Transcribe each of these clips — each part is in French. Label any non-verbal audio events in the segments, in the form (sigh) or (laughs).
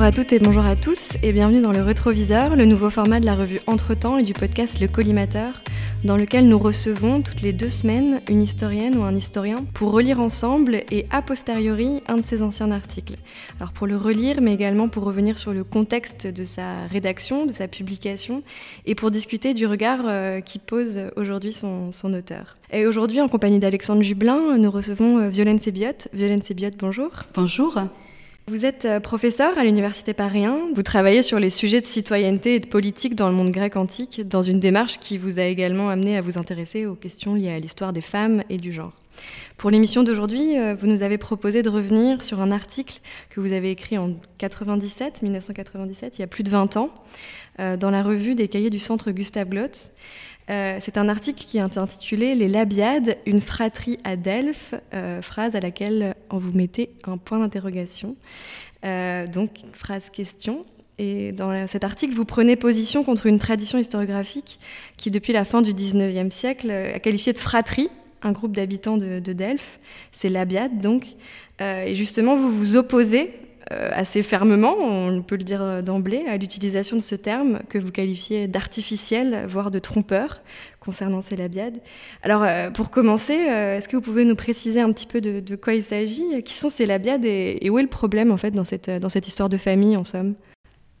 Bonjour à toutes et bonjour à tous et bienvenue dans le Rétroviseur, le nouveau format de la revue Entretemps et du podcast Le Collimateur, dans lequel nous recevons toutes les deux semaines une historienne ou un historien pour relire ensemble et a posteriori un de ses anciens articles. Alors pour le relire, mais également pour revenir sur le contexte de sa rédaction, de sa publication, et pour discuter du regard euh, qui pose aujourd'hui son, auteur. Et aujourd'hui, en compagnie d'Alexandre Jublin, nous recevons euh, Violaine Sébiot. Violaine Sébiot, bonjour. Bonjour. Vous êtes euh, professeur à l'Université Paris 1. Vous travaillez sur les sujets de citoyenneté et de politique dans le monde grec antique, dans une démarche qui vous a également amené à vous intéresser aux questions liées à l'histoire des femmes et du genre. Pour l'émission d'aujourd'hui, euh, vous nous avez proposé de revenir sur un article que vous avez écrit en 97, 1997, il y a plus de 20 ans, euh, dans la revue des cahiers du Centre Gustave Glotz. Euh, c'est un article qui est intitulé Les Labiades, une fratrie à Delphes, euh, phrase à laquelle on vous mettez un point d'interrogation. Euh, donc, phrase question. Et dans cet article, vous prenez position contre une tradition historiographique qui, depuis la fin du 19e siècle, a qualifié de fratrie un groupe d'habitants de, de Delphes. C'est Labiade, donc. et justement, vous vous opposez assez fermement, on peut le dire d'emblée, à l'utilisation de ce terme que vous qualifiez d'artificiel, voire de trompeur, concernant ces labiades. Alors, euh, pour commencer, euh, est-ce que vous pouvez nous préciser un petit peu de, quoi il s'agit Qui sont ces labiades et, et, où est le problème, en fait, dans cette, dans cette histoire de famille, en somme?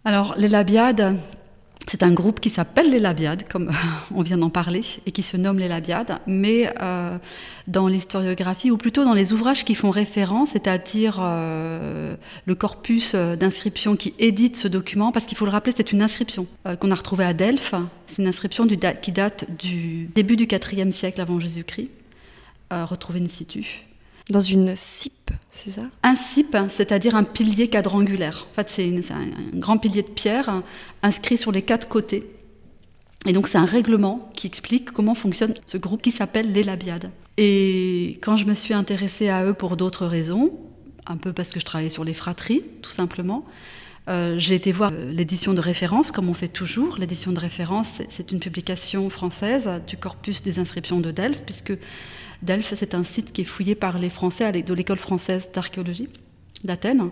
Alors, les labiades, c'est un groupe qui s'appelle les Labiades, comme (laughs) on vient d'en parler, et qui se nomme les Labiades, mais euh, dans l'historiographie, ou plutôt dans les ouvrages qui font référence, c'est-à-dire euh, le corpus euh, d'inscription qui édite ce document, parce qu'il faut le rappeler, c'est une inscription qu'on a retrouvée à Delphes, c'est une inscription qui date du début du IVe siècle avant Jésus-Christ, retrouvée in situ. Dans une cipe, c'est ça? Un cipe, c'est-à-dire un pilier quadrangulaire. En fait, c'est un grand pilier de pierre inscrit sur les quatre côtés. Et donc, c'est un règlement qui explique comment fonctionne ce groupe qui s'appelle les Labiades. Et quand je me suis intéressée à eux pour d'autres raisons, un peu parce que je travaillais sur les fratries, tout simplement, euh, j'ai été voir euh, l'édition de référence, comme on fait toujours. L'édition de référence, c'est une publication française du corpus des inscriptions de Delphes, puisque Delphes, c'est un site qui est fouillé par les Français de l'école française d'archéologie d'Athènes.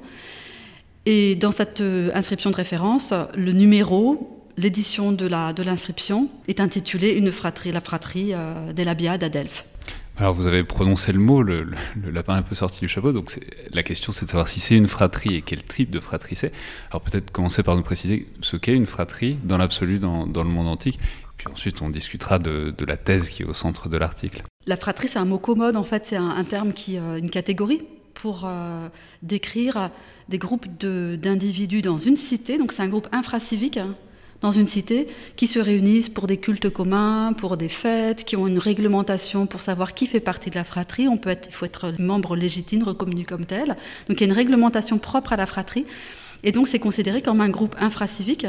Et dans cette euh, inscription de référence, le numéro, l'édition de l'inscription est intitulée Une fratrie, la fratrie euh, des Labiades à Delphes. Alors vous avez prononcé le mot, le, lapin est un peu sorti du chapeau, donc la question c'est de savoir si c'est une fratrie et quel type de fratrie c'est. Alors peut-être commencer par nous préciser ce qu'est une fratrie dans l'absolu dans, le monde antique, puis ensuite on discutera de la thèse qui est au centre de l'article. La fratrie, c'est un mot commode, en fait, c'est un, terme qui, euh, une catégorie pour euh, décrire des groupes d'individus dans une cité. Donc c'est un groupe infracivique hein, dans une cité qui se réunissent pour des cultes communs, pour des fêtes, qui ont une réglementation pour savoir qui fait partie de la fratrie. On peut être, il faut être membre légitime, reconnu comme tel. Donc il y a une réglementation propre à la fratrie. Et donc c'est considéré comme un groupe infracivique.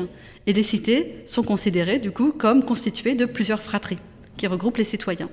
Et les cités sont considérées du coup comme constituées de plusieurs fratries qui regroupent les citoyens.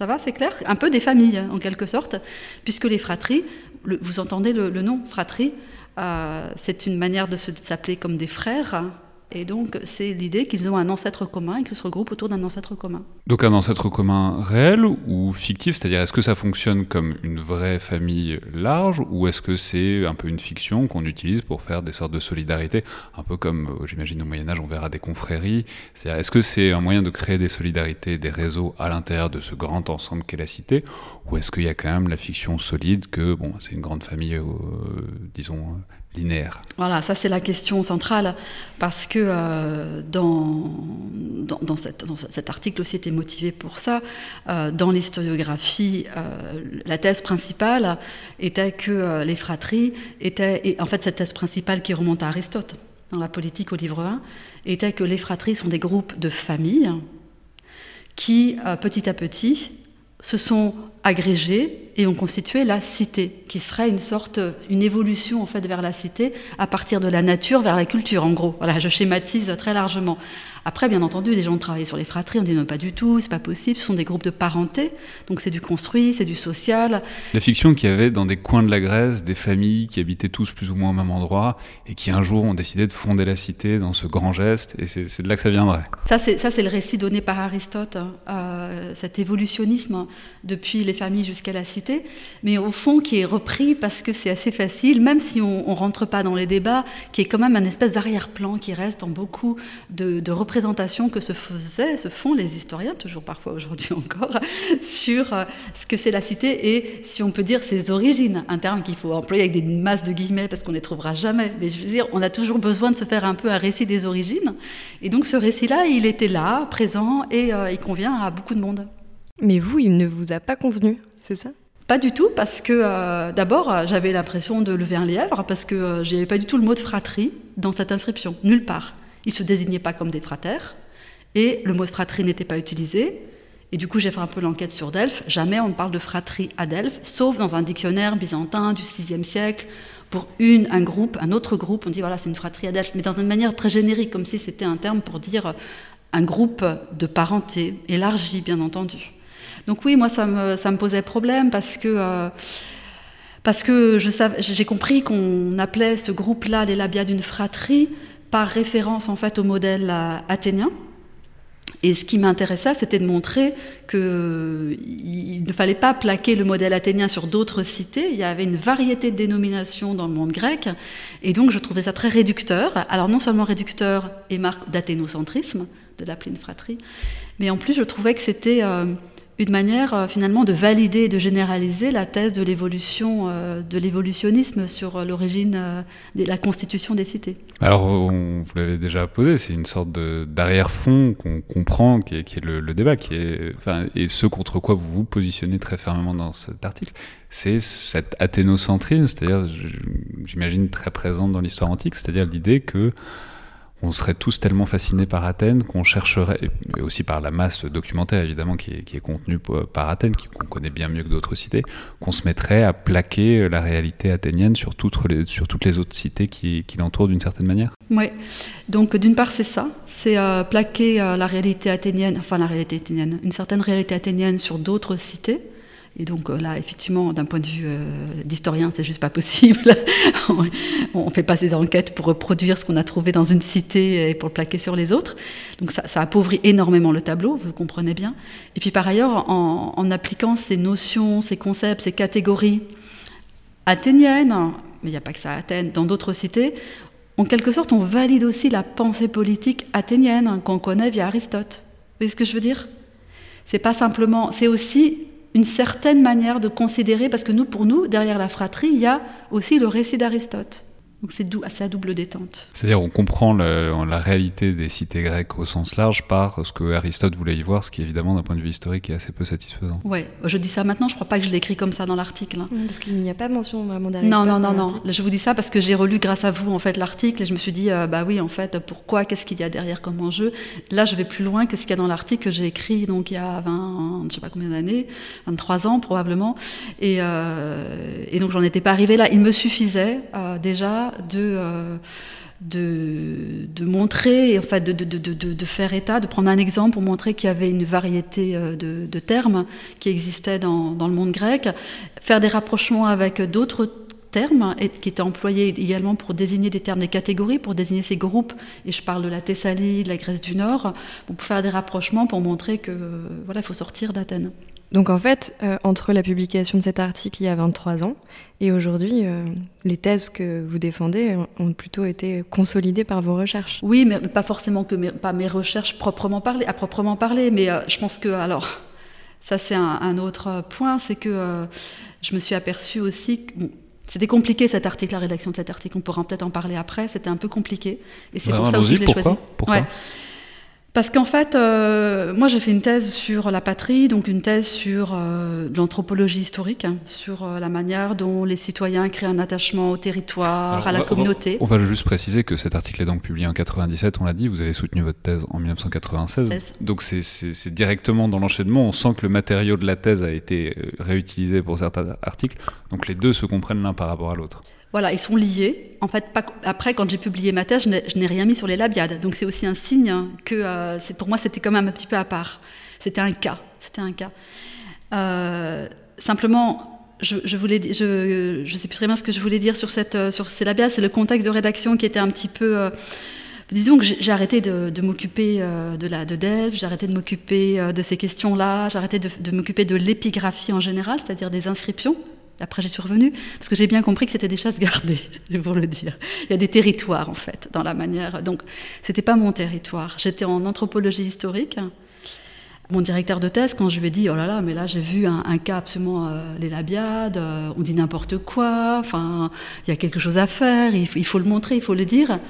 Ça va, c'est clair? Un peu des familles, en quelque sorte, puisque les fratries, vous entendez le, nom fratrie, euh, c'est une manière de s'appeler comme des frères, et donc, c'est l'idée qu'ils ont un ancêtre commun et qu'ils se regroupent autour d'un ancêtre commun. Donc, un ancêtre commun réel ou fictif? C'est-à-dire, est-ce que ça fonctionne comme une vraie famille large ou est-ce que c'est un peu une fiction qu'on utilise pour faire des sortes de solidarité Un peu comme, euh, j'imagine, au Moyen-Âge, on verra des confréries. C'est-à-dire, est-ce que c'est un moyen de créer des solidarités, des réseaux à l'intérieur de ce grand ensemble qu'est la cité? Ou est-ce qu'il y a quand même la fiction solide que, bon, c'est une grande famille, euh, disons, Voilà, ça c'est la question centrale, parce que euh, dans, cet article aussi était motivé pour ça. Euh, dans l'historiographie, euh, la thèse principale était que les fratries étaient, en fait cette thèse principale qui remonte à Aristote, dans la politique au livre 1, était que les fratries sont des groupes de familles qui, petit à petit, se sont agrégés et ont constitué la cité, qui serait une sorte, une évolution en fait vers la cité à partir de la nature vers la culture, en gros. Voilà, je schématise très largement. Après, bien entendu, les gens travaillent sur les fratries, on dit non, pas du tout, c'est pas possible, ce sont des groupes de parenté, donc c'est du construit, c'est du social. La fiction qu'il y avait dans des coins de la Grèce, des familles qui habitaient tous plus ou moins au même endroit, et qui un jour ont décidé de fonder la cité dans ce grand geste, et c'est de là que ça viendrait. Ça, c'est le récit donné par Aristote, hein, euh, cet évolutionnisme depuis les familles jusqu'à la cité, mais au fond qui est repris parce que c'est assez facile, même si on ne rentre pas dans les débats, qui est quand même un espèce d'arrière-plan qui reste dans beaucoup de, de représentations que se faisaient, se font les historiens, toujours parfois aujourd'hui encore, (laughs) sur euh, ce que c'est la cité et, si on peut dire, ses origines. Un terme qu'il faut employer avec des masses de guillemets parce qu'on ne les trouvera jamais. Mais je veux dire, on a toujours besoin de se faire un peu un récit des origines. Et donc ce récit-là, il était là, présent, et euh, il convient à beaucoup de monde. Mais vous, il ne vous a pas convenu, c'est ça? Pas du tout, parce que euh, d'abord, j'avais l'impression de lever un lièvre, parce que euh, j'avais pas du tout le mot de fratrie dans cette inscription, nulle part. Ils se désignaient pas comme des fratères, et le mot fratrie n'était pas utilisé. Et du coup, j'ai fait un peu l'enquête sur Delphes. Jamais on ne parle de fratrie à Delphes, sauf dans un dictionnaire byzantin du VIe siècle. Pour une, un groupe, un autre groupe, on dit voilà, c'est une fratrie à Delphes, mais dans une manière très générique, comme si c'était un terme pour dire un groupe de parenté, élargi, bien entendu. Donc oui, moi, ça me, ça me posait problème parce que, euh, parce que j'ai compris qu'on appelait ce groupe-là les labia d'une fratrie par référence en fait au modèle euh, athénien. Et ce qui m'intéressait, c'était de montrer qu'il ne fallait pas plaquer le modèle athénien sur d'autres cités. Il y avait une variété de dénominations dans le monde grec. Et donc, je trouvais ça très réducteur. Alors, non seulement réducteur et marque d'athénocentrisme, de l'appeler une fratrie, mais en plus, je trouvais que c'était euh, une manière euh, finalement de valider et de généraliser la thèse de l'évolution, euh, de l'évolutionnisme sur euh, l'origine de la constitution des cités. Alors, vous l'avez déjà posé, c'est une sorte d'arrière-fond qu'on comprend, qui est, le, débat, qui est, enfin, et ce contre quoi vous vous positionnez très fermement dans cet article, c'est cet athénocentrisme, c'est-à-dire, j'imagine très présent dans l'histoire antique, c'est-à-dire l'idée que on serait tous tellement fascinés par Athènes qu'on chercherait, et aussi par la masse documentaire évidemment qui est, contenue par Athènes, qu'on connaît bien mieux que d'autres cités, qu'on se mettrait à plaquer la réalité athénienne sur toutes les, sur toutes les autres cités qui, l'entourent d'une certaine manière. Oui, donc d'une part c'est ça, c'est euh, plaquer euh, la réalité athénienne, enfin la réalité athénienne, une certaine réalité athénienne sur d'autres cités, et donc euh, là, effectivement, d'un point de vue euh, d'historien, c'est juste pas possible. (laughs) on ne fait pas ces enquêtes pour reproduire ce qu'on a trouvé dans une cité et pour le plaquer sur les autres. Donc ça, appauvrit énormément le tableau, vous comprenez bien. Et puis par ailleurs, en, appliquant ces notions, ces concepts, ces catégories athéniennes, mais il n'y a pas que ça à Athènes, dans d'autres cités, en quelque sorte, on valide aussi la pensée politique athénienne qu'on connaît via Aristote. Vous voyez ce que je veux dire? C'est pas simplement, c'est aussi une certaine manière de considérer, parce que nous, pour nous, derrière la fratrie, il y a aussi le récit d'Aristote. Donc c'est assez à double détente. C'est-à-dire on comprend la réalité des cités grecques au sens large par ce que Aristote voulait y voir, ce qui évidemment d'un point de vue historique est assez peu satisfaisant. Ouais, je dis ça maintenant, je crois pas que je l'écris comme ça dans l'article. Hein. Parce qu'il n'y a pas mention vraiment d'Aristote. Non, non, non, non. Je vous dis ça parce que j'ai relu grâce à vous en fait l'article et je me suis dit euh, bah oui en fait pourquoi, qu'est-ce qu'il y a derrière comme enjeu? Là je vais plus loin que ce qu'il y a dans l'article que j'ai écrit donc il y a 20, je sais pas combien d'années, 23 ans probablement, et, euh, et donc j'en étais pas arrivée là. Il me suffisait euh, déjà euh, de, de, montrer, en fait, de, de, faire état, de prendre un exemple pour montrer qu'il y avait une variété euh, de, termes qui existaient dans, dans, le monde grec, faire des rapprochements avec d'autres termes qui étaient employés également pour désigner des termes des catégories, pour désigner ces groupes, et je parle de la Thessalie, de la Grèce du Nord, pour faire des rapprochements pour montrer que voilà, il faut sortir d'Athènes. Donc en fait, euh, entre la publication de cet article il y a 23 ans et aujourd'hui, euh, les thèses que vous défendez ont plutôt été consolidées par vos recherches. Oui, mais pas forcément que mes, pas mes recherches proprement parlées, à proprement parler, mais euh, je pense que alors ça c'est un, autre point, c'est que je me suis aperçue aussi que c'était compliqué cet article, la rédaction de cet article. On pourra peut-être en parler après. C'était un peu compliqué, et c'est pour ça aussi que je l'ai choisi. Pourquoi? Parce qu'en fait, euh, moi j'ai fait une thèse sur la patrie, donc une thèse sur euh, l'anthropologie historique, hein, sur euh, la manière dont les citoyens créent un attachement au territoire, à la communauté. On va, juste préciser que cet article est donc publié en 97, on l'a dit, vous avez soutenu votre thèse en 1996. Donc c'est directement dans l'enchaînement, on sent que le matériau de la thèse a été réutilisé pour certains articles, donc les deux se comprennent l'un par rapport à l'autre. Voilà, ils sont liés. En fait, après, quand j'ai publié ma thèse, je n'ai rien mis sur les labiades. Donc c'est aussi un signe que euh, pour moi, c'était quand même un petit peu à part. C'était un cas. C'était un cas. Euh, simplement, je, voulais, je ne sais plus très bien ce que je voulais dire sur, cette, euh, sur ces labiades. C'est le contexte de rédaction qui était un petit peu. disons que j'ai arrêté de, m'occuper de la de Delphes, j'ai arrêté de m'occuper de ces questions-là, j'ai arrêté de, de m'occuper de l'épigraphie en général, c'est-à-dire des inscriptions. Après, j'ai suis revenue parce que j'ai bien compris que c'était des chasses gardées, (laughs) pour le dire. Il y a des territoires, en fait, dans la manière. Donc, c'était pas mon territoire. J'étais en anthropologie historique. Mon directeur de thèse, quand je lui ai dit, oh là là, mais là, j'ai vu un, cas absolument euh, les labiades, euh, on dit n'importe quoi, enfin, il y a quelque chose à faire, il, faut le montrer, il faut le dire.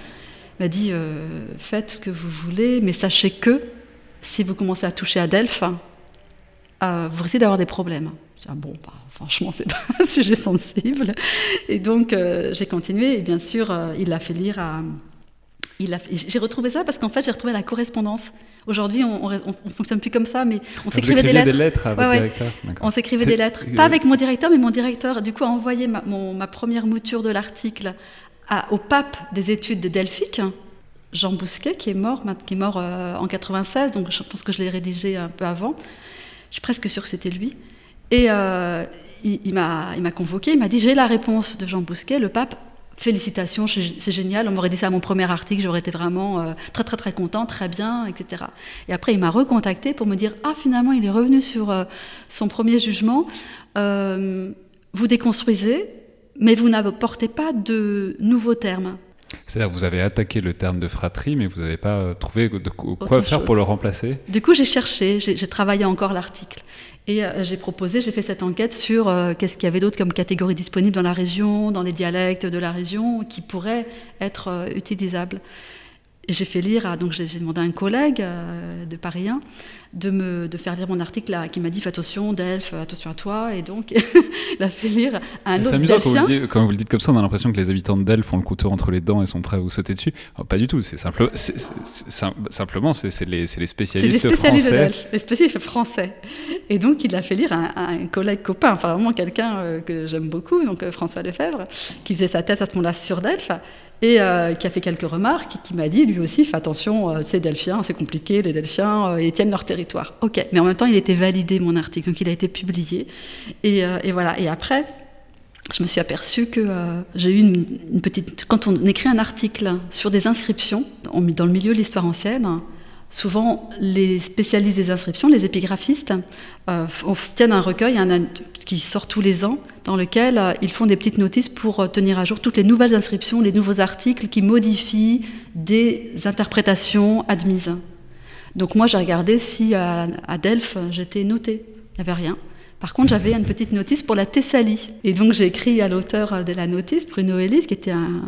Il m'a dit, euh, faites ce que vous voulez, mais sachez que si vous commencez à toucher à Delphes, vous risquez d'avoir des problèmes. Ah bon, bah, franchement, c'est (laughs) pas un sujet sensible. Et donc, euh, j'ai continué. Et bien sûr, euh, il l'a fait lire à. J'ai retrouvé ça parce qu'en fait, j'ai retrouvé la correspondance. Aujourd'hui, on, ne fonctionne plus comme ça, mais on s'écrivait des lettres. Des lettres à votre directeur. On s'écrivait des lettres. Pas avec mon directeur, mais mon directeur, du coup, a envoyé ma, ma première mouture de l'article au pape des études delphiques, Jean Bousquet, qui est mort, qui est mort euh, en 96, donc je pense que je l'ai rédigé un peu avant. Je suis presque sûre que c'était lui. Et euh, il, m'a convoqué, il m'a dit J'ai la réponse de Jean Bousquet, le pape. Félicitations, c'est génial. On m'aurait dit ça à mon premier article, j'aurais été vraiment euh, très très très content, très bien, etc. Et après, il m'a recontacté pour me dire Ah, finalement, il est revenu sur euh, son premier jugement. vous déconstruisez, mais vous n'apportez pas de nouveaux termes. C'est-à-dire vous avez attaqué le terme de fratrie, mais vous n'avez pas trouvé de quoi faire pour le remplacer? Du coup, j'ai cherché, j'ai travaillé encore l'article. Et euh, j'ai proposé, j'ai fait cette enquête sur euh, qu'est-ce qu'il y avait d'autre comme catégories disponibles dans la région, dans les dialectes de la région, qui pourraient être euh, utilisables. Et j'ai fait lire, donc j'ai demandé à un collègue de Paris 1 de me de faire lire mon article là, qui m'a dit fais attention Delphes, attention à toi et donc (laughs) il a fait lire à un autre C'est amusant quand vous, dites, quand vous, le dites comme ça, on a l'impression que les habitants de Delphes ont le couteau entre les dents et sont prêts à vous sauter dessus. pas du tout, c'est simple, simplement c'est les, les, spécialistes les spécialistes français. De Delphes, les spécialistes français. Et donc il a fait lire à, un collègue copain, enfin vraiment quelqu'un euh, que j'aime beaucoup, donc euh, François Lefebvre, qui faisait sa thèse à ce moment-là sur Delphes et euh, qui a fait quelques remarques, qui m'a dit lui aussi fais attention, c'est Delphiens, c'est compliqué, les Delphiens, ils tiennent leur territoire Ok, mais en même temps, il était validé, mon article, donc il a été publié. Et, euh, voilà. Et après, je me suis aperçue que euh, j'ai eu une, petite. Quand on écrit un article sur des inscriptions, dans le milieu de l'histoire ancienne, souvent les spécialistes des inscriptions, les épigraphistes, euh, tiennent un recueil qui sort tous les ans, dans lequel ils font des petites notices pour tenir à jour toutes les nouvelles inscriptions, les nouveaux articles qui modifient des interprétations admises. Donc moi, j'ai regardé si à, Delphes, j'étais notée. Il n'y avait rien. Par contre, j'avais une petite notice pour la Thessalie. Et donc, j'ai écrit à l'auteur de la notice, Bruno Ellis, qui était un,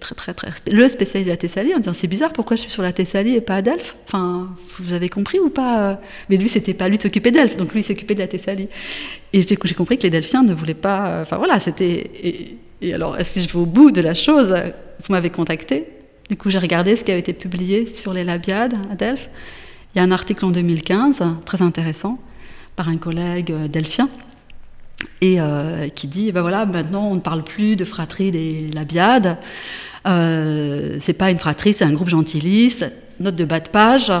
très, très, très, le spécialiste de la Thessalie, en disant C'est bizarre, pourquoi je suis sur la Thessalie et pas à Delphes? Enfin, vous avez compris ou pas Mais lui, c'était pas lui de s'occuper d'Elphes, donc lui, il s'occupait de la Thessalie. Et j'ai compris que les Delphiens ne voulaient pas. Enfin, voilà, c'était. Et, et, alors, est-ce que je vais au bout de la chose? Vous m'avez contacté. Du coup, j'ai regardé ce qui avait été publié sur les Labiades à Delphes. Il y a un article en 2015, très intéressant, par un collègue euh, delphien, et euh, qui dit ben voilà, maintenant on ne parle plus de fratrie des Labiades, euh, c'est pas une fratrie, c'est un groupe gentilice, note de bas de page.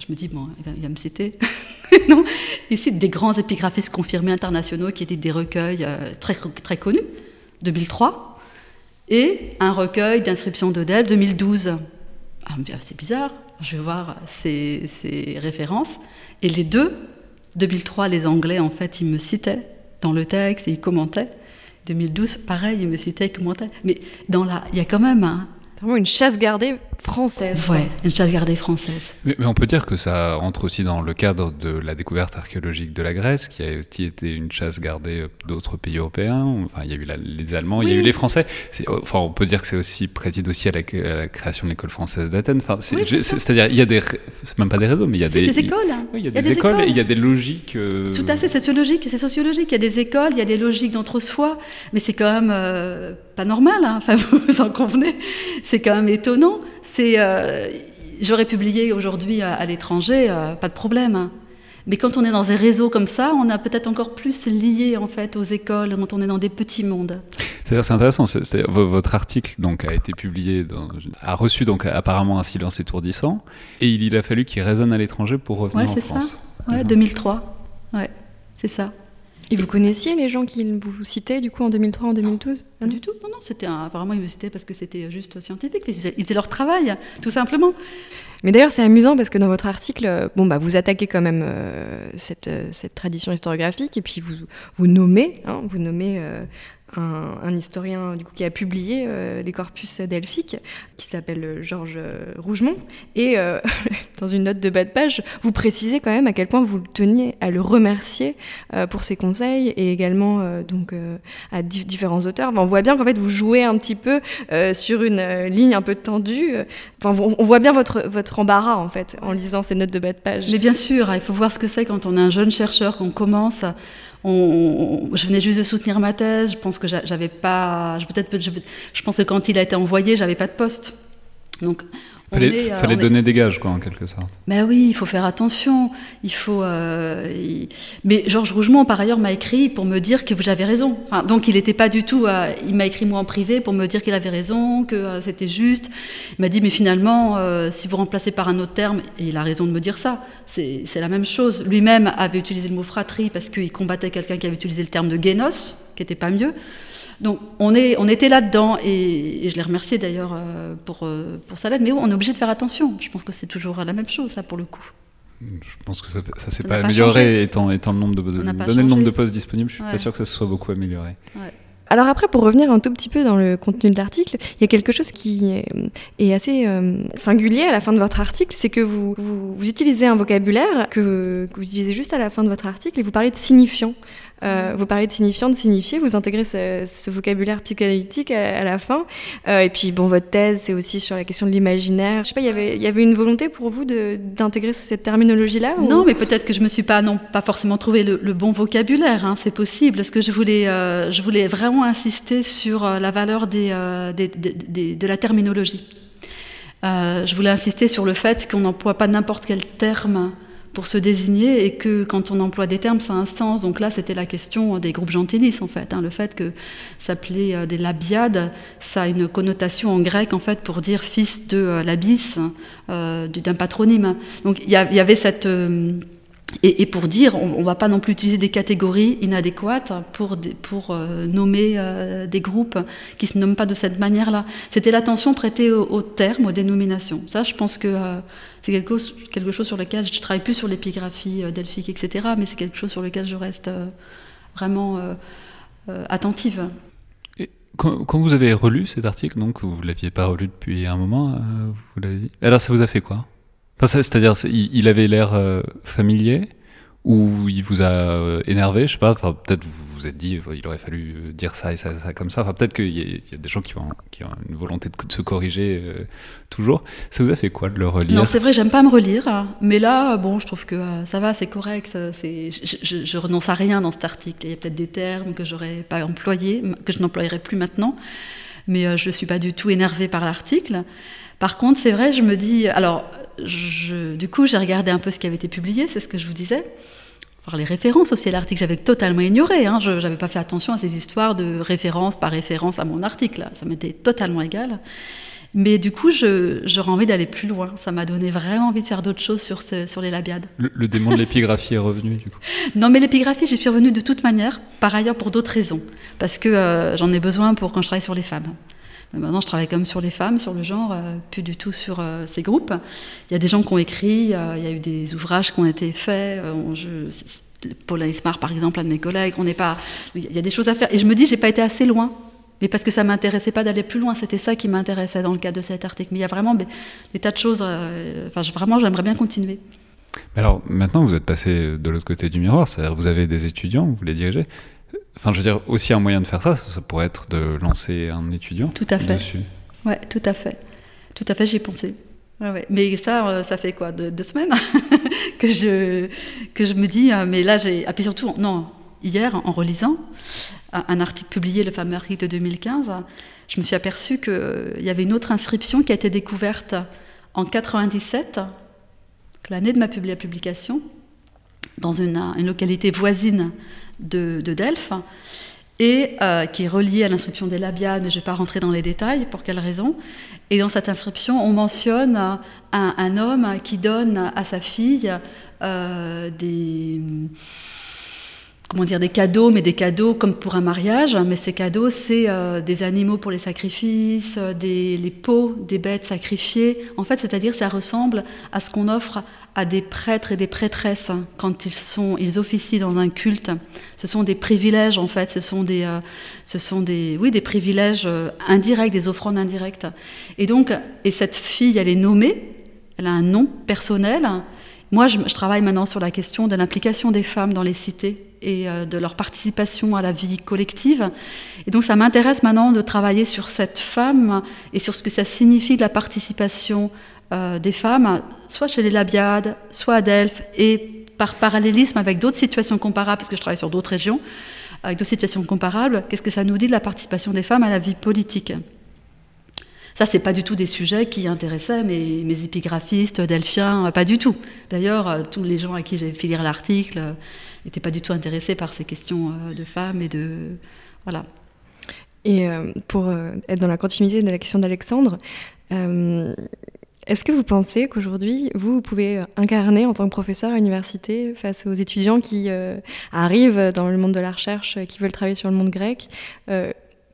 Je me dis, bon, il va, me citer. (laughs) non, il cite des grands épigraphistes confirmés internationaux qui étaient des recueils euh, très, très connus, 2003, et un recueil d'inscriptions de Delphes 2012. Ah, c'est bizarre, je vais voir ces, références. Et les deux, 2003, les Anglais, en fait, ils me citaient dans le texte et ils commentaient. 2012, pareil, ils me citaient, ils commentaient. Mais dans la, il y a quand même un, une chasse gardée française. Ouais, une chasse gardée française. Mais, on peut dire que ça entre aussi dans le cadre de la découverte archéologique de la Grèce, qui a aussi été une chasse gardée d'autres pays européens. Enfin, il y a eu les Allemands, il y a eu les Français. Enfin, on peut dire que c'est aussi préside aussi à la, création de l'école française d'Athènes. Enfin, c'est-à-dire, il y a des, c'est même pas des réseaux, mais il y a des, des écoles. Oui, il y a, des, écoles, et il y a des logiques. Euh, Tout à fait, c'est sociologique, c'est sociologique. Il y a des écoles, il y a des logiques d'entre-soi, mais c'est quand même euh, pas normal. Hein. Enfin, (laughs) vous en convenez. C'est quand même étonnant. C'est, euh, j'aurais publié aujourd'hui à, l'étranger, euh, pas de problème. Hein. Mais quand on est dans des réseaux comme ça, on a peut-être encore plus lié en fait aux écoles quand on est dans des petits mondes. C'est intéressant. C'est, votre article donc a été publié, dans, a reçu donc apparemment un silence étourdissant, et il, a fallu qu'il résonne à l'étranger pour revenir ouais, en France. Ça. Ouais, 2003. Ouais, c'est ça. Et vous connaissiez les gens qui vous citaient du coup en 2003, en 2012 Pas du tout. Non, non, c'était vraiment ils me citaient parce que c'était juste scientifique. Ils faisaient, ils faisaient leur travail, tout simplement. Mais d'ailleurs, c'est amusant parce que dans votre article, euh, bon, bah, vous attaquez quand même euh, cette, euh, cette, tradition historiographique et puis vous, vous nommez, hein, vous nommez un, historien du coup, qui a publié euh, des corpus delphiques, qui s'appelle Georges Rougemont. Et euh, (laughs) dans une note de bas de page, vous précisez quand même à quel point vous teniez à le remercier euh, pour ses conseils et également donc, à différents auteurs. on voit bien qu'en fait, vous jouez un petit peu sur une ligne un peu tendue. Enfin, on voit bien votre, votre embarras en fait en lisant ces notes de bas de page. Mais bien sûr, il faut voir ce que c'est quand on est un jeune chercheur, qu'on commence je venais juste de soutenir ma thèse. Je pense que j'avais pas. Je, pense que quand il a été envoyé, j'avais pas de poste. Donc, Fallait, euh, fallait donner des gages, quoi, en quelque sorte. Ben oui, il faut faire attention. Il faut. Euh, mais Georges Rougemont, par ailleurs, m'a écrit pour me dire que j'avais raison. donc, il n'était pas du tout. Euh, il m'a écrit moi en privé pour me dire qu'il avait raison, que c'était juste. Il m'a dit, mais finalement, si vous remplacez par un autre terme, et il a raison de me dire ça, c'est la même chose. Lui-même avait utilisé le mot fratrie parce qu'il combattait quelqu'un qui avait utilisé le terme de génos, qui n'était pas mieux. Donc on, est, on était là-dedans et, je l'ai remercié d'ailleurs euh, pour, euh, pour sa lettre. Mais on est obligé de faire attention. Je pense que c'est toujours la même chose, ça, pour le coup. Je pense que ça ne s'est pas, amélioré étant, étant, le nombre de, donner le nombre de postes disponibles. Je suis pas sûr que ça se soit beaucoup amélioré. Alors après, pour revenir un tout petit peu dans le contenu de l'article, il y a quelque chose qui est assez euh, singulier à la fin de votre article, c'est que vous, vous, utilisez un vocabulaire que, que, vous utilisez juste à la fin de votre article et vous parlez de signifiant. Euh, vous parlez de signifiant, de signifier, vous intégrez ce, vocabulaire psychanalytique à, la fin. Euh, et puis, bon, votre thèse, c'est aussi sur la question de l'imaginaire. Je sais pas, y il y avait une volonté pour vous d'intégrer cette terminologie-là Non, mais peut-être que je me suis pas, non, pas forcément trouvé le, bon vocabulaire. Hein, c'est possible. Parce que je voulais, euh, je voulais vraiment insister sur la valeur des, de la terminologie. je voulais insister sur le fait qu'on n'emploie pas n'importe quel terme pour se désigner et que quand on emploie des termes, ça a un sens. Donc là, c'était la question des groupes gentilis, en fait. Hein. Le fait que s'appelait euh, des labiades, ça a une connotation en grec, en fait, pour dire fils de euh, l'abys, euh, d'un patronyme. Donc il y, avait cette... Et, pour dire, on ne va pas non plus utiliser des catégories inadéquates pour, pour nommer des groupes qui ne se nomment pas de cette manière-là. C'était l'attention prêtée aux, termes, aux dénominations. Ça, je pense que c'est quelque, chose sur lequel je ne travaille plus sur l'épigraphie delphique, etc., mais c'est quelque chose sur lequel je reste vraiment attentive. Quand, vous avez relu cet article, donc vous ne l'aviez pas relu depuis un moment. Alors ça vous a fait quoi? C'est-à-dire, il, avait l'air euh, familier ou il vous a euh, énervé, je sais pas, enfin, peut-être vous vous êtes dit il aurait fallu euh, dire ça et ça, ça comme ça, enfin, peut-être qu'il y, a des gens qui ont, une volonté de, se corriger toujours. Ça vous a fait quoi de le relire? Non, c'est vrai, j'aime pas me relire, hein. mais là, bon, je trouve que ça va, c'est correct, je, renonce à rien dans cet article. Il y a peut-être des termes que j'aurais pas employés, que je n'employerai plus maintenant, mais je suis pas du tout énervée par l'article. Par contre, c'est vrai, je me dis, alors, du coup, j'ai regardé un peu ce qui avait été publié, c'est ce que je vous disais. Alors, les références aussi l'article, j'avais totalement ignoré. Hein. je n'avais pas fait attention à ces histoires de référence par référence à mon article. Ça m'était totalement égal. Mais du coup, j'aurais envie d'aller plus loin. Ça m'a donné vraiment envie de faire d'autres choses sur, sur les labiades. Le, démon de l'épigraphie est revenu, du coup (laughs) Non, mais l'épigraphie, j'y suis revenue de toute manière, par ailleurs pour d'autres raisons. Parce que euh, j'en ai besoin pour quand je travaille sur les femmes maintenant, je travaille comme sur les femmes, sur le genre, euh, plus du tout sur euh, ces groupes. Il y a des gens qui ont écrit, euh, il y a eu des ouvrages qui ont été faits. Je, Paul Ismar, par exemple, un de mes collègues, on n'est pas. Il y a des choses à faire. Et je me dis, j'ai pas été assez loin. Mais parce que ça m'intéressait pas d'aller plus loin, c'était ça qui m'intéressait dans le cadre de cet article. Mais il y a vraiment des, tas de choses. vraiment, j'aimerais bien continuer. Alors maintenant, vous êtes passé de l'autre côté du miroir, c'est-à-dire vous avez des étudiants, vous les dirigez. Enfin, je veux dire, aussi un moyen de faire ça, ça pourrait être de lancer un étudiant Tout à fait. Dessus. Ouais, tout à fait. Tout à fait, j'y ai pensé. Ouais, Mais ça, euh, ça fait quoi Deux, semaines (laughs) que, je, que je me dis, euh, mais là, j'ai. Ah, puis surtout, non, hier, en relisant un article publié, le fameux article de 2015, je me suis aperçue qu'il y avait une autre inscription qui a été découverte en 97, l'année de ma publication, dans une, localité voisine de, Delphes et euh, qui est reliée à l'inscription des labiades, mais je ne vais pas rentrer dans les détails, pour quelle raison. Et dans cette inscription, on mentionne un, homme qui donne à sa fille euh, des comment dire, des cadeaux, mais des cadeaux comme pour un mariage. Mais ces cadeaux, c'est euh, des animaux pour les sacrifices, euh, les peaux des bêtes sacrifiées. En fait, c'est-à-dire, ça ressemble à ce qu'on offre à des prêtres et des prêtresses quand ils sont, ils officient dans un culte. Ce sont des privilèges, en fait. Ce sont des, euh, ce sont des, oui, des privilèges indirects, des offrandes indirectes. Et donc, et cette fille, elle est nommée. Elle a un nom personnel. Moi, je, travaille maintenant sur la question de l'implication des femmes dans les cités et euh, de leur participation à la vie collective. Et donc ça m'intéresse maintenant de travailler sur cette femme et sur ce que ça signifie de la participation euh, des femmes, soit chez les Labiades, soit à Delphes, et par parallélisme avec d'autres situations comparables, parce que je travaille sur d'autres régions, avec d'autres situations comparables, qu'est-ce que ça nous dit de la participation des femmes à la vie politique? Ça, c'est pas du tout des sujets qui intéressaient mes, épigraphistes delphiens, pas du tout. D'ailleurs, euh, tous les gens à qui j'ai fait lire l'article, n'étaient pas du tout intéressés par ces questions euh, de femmes et de voilà. Et euh, pour euh, être dans la continuité de la question d'Alexandre, est-ce que vous pensez qu'aujourd'hui, vous, vous, pouvez incarner en tant que professeur à l'université face aux étudiants qui arrivent dans le monde de la recherche, qui veulent travailler sur le monde grec,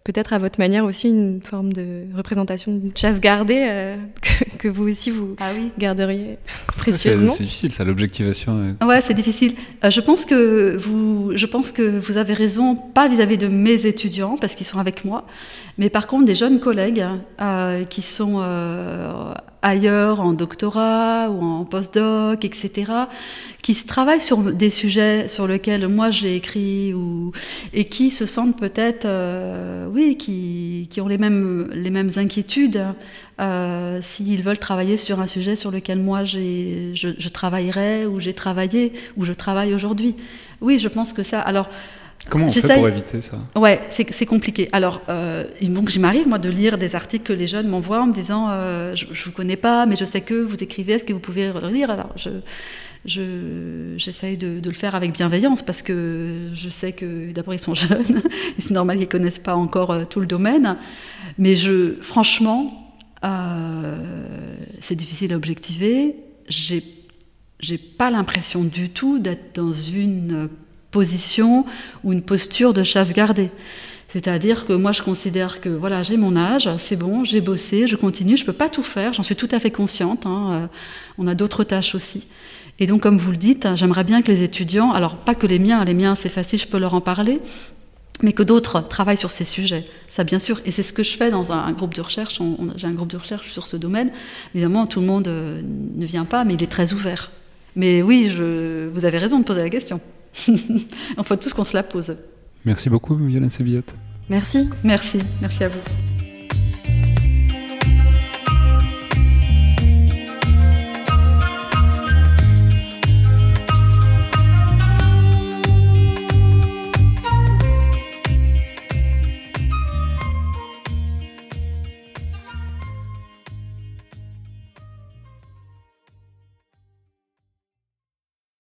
peut-être à votre manière aussi une forme de représentation d'une chasse gardée euh, (laughs) que, vous aussi vous ah oui. garderiez précieusement. C'est difficile, ça, l'objectivation. Ouais, c'est difficile. Euh, je pense que vous, je pense que vous avez raison, pas vis-à-vis de mes étudiants parce qu'ils sont avec moi, mais par contre des jeunes collègues euh, qui sont ailleurs en doctorat ou en postdoc, etc., qui se travaillent sur des sujets sur lesquels moi j'ai écrit ou, et qui se sentent peut-être, euh, oui, qui, qui, ont les mêmes, les mêmes inquiétudes euh, s'ils veulent travailler sur un sujet sur lequel moi je, je travaillerai ou j'ai travaillé ou je travaille aujourd'hui. Oui, je pense que ça. Alors, Comment on fait pour éviter ça Ouais, c'est compliqué. Alors, euh, donc, je m'arrive, moi, de lire des articles que les jeunes m'envoient en me disant euh, Je ne vous connais pas, mais je sais que vous écrivez, est-ce que vous pouvez le lire? Alors, je. J'essaye de, le faire avec bienveillance parce que je sais que d'abord ils sont (laughs) jeunes et c'est normal qu'ils ne connaissent pas encore euh, tout le domaine. Mais je, franchement, euh, c'est difficile à objectiver. J'ai pas l'impression du tout d'être dans une position ou une posture de chasse gardée. C'est-à-dire que moi, je considère que voilà, j'ai mon âge, c'est bon, j'ai bossé, je continue, je ne peux pas tout faire, j'en suis tout à fait consciente. Hein, euh, on a d'autres tâches aussi. Et donc, comme vous le dites, j'aimerais bien que les étudiants, alors pas que les miens, les miens c'est facile, je peux leur en parler, mais que d'autres travaillent sur ces sujets. Ça, bien sûr, et c'est ce que je fais dans un, groupe de recherche. J'ai un groupe de recherche sur ce domaine. Évidemment, tout le monde euh, ne vient pas, mais il est très ouvert. Mais oui, je, vous avez raison de poser la question. (laughs) On faut tous qu'on se la pose. Merci beaucoup, Yolande Sébillotte. Merci. Merci. Merci à vous.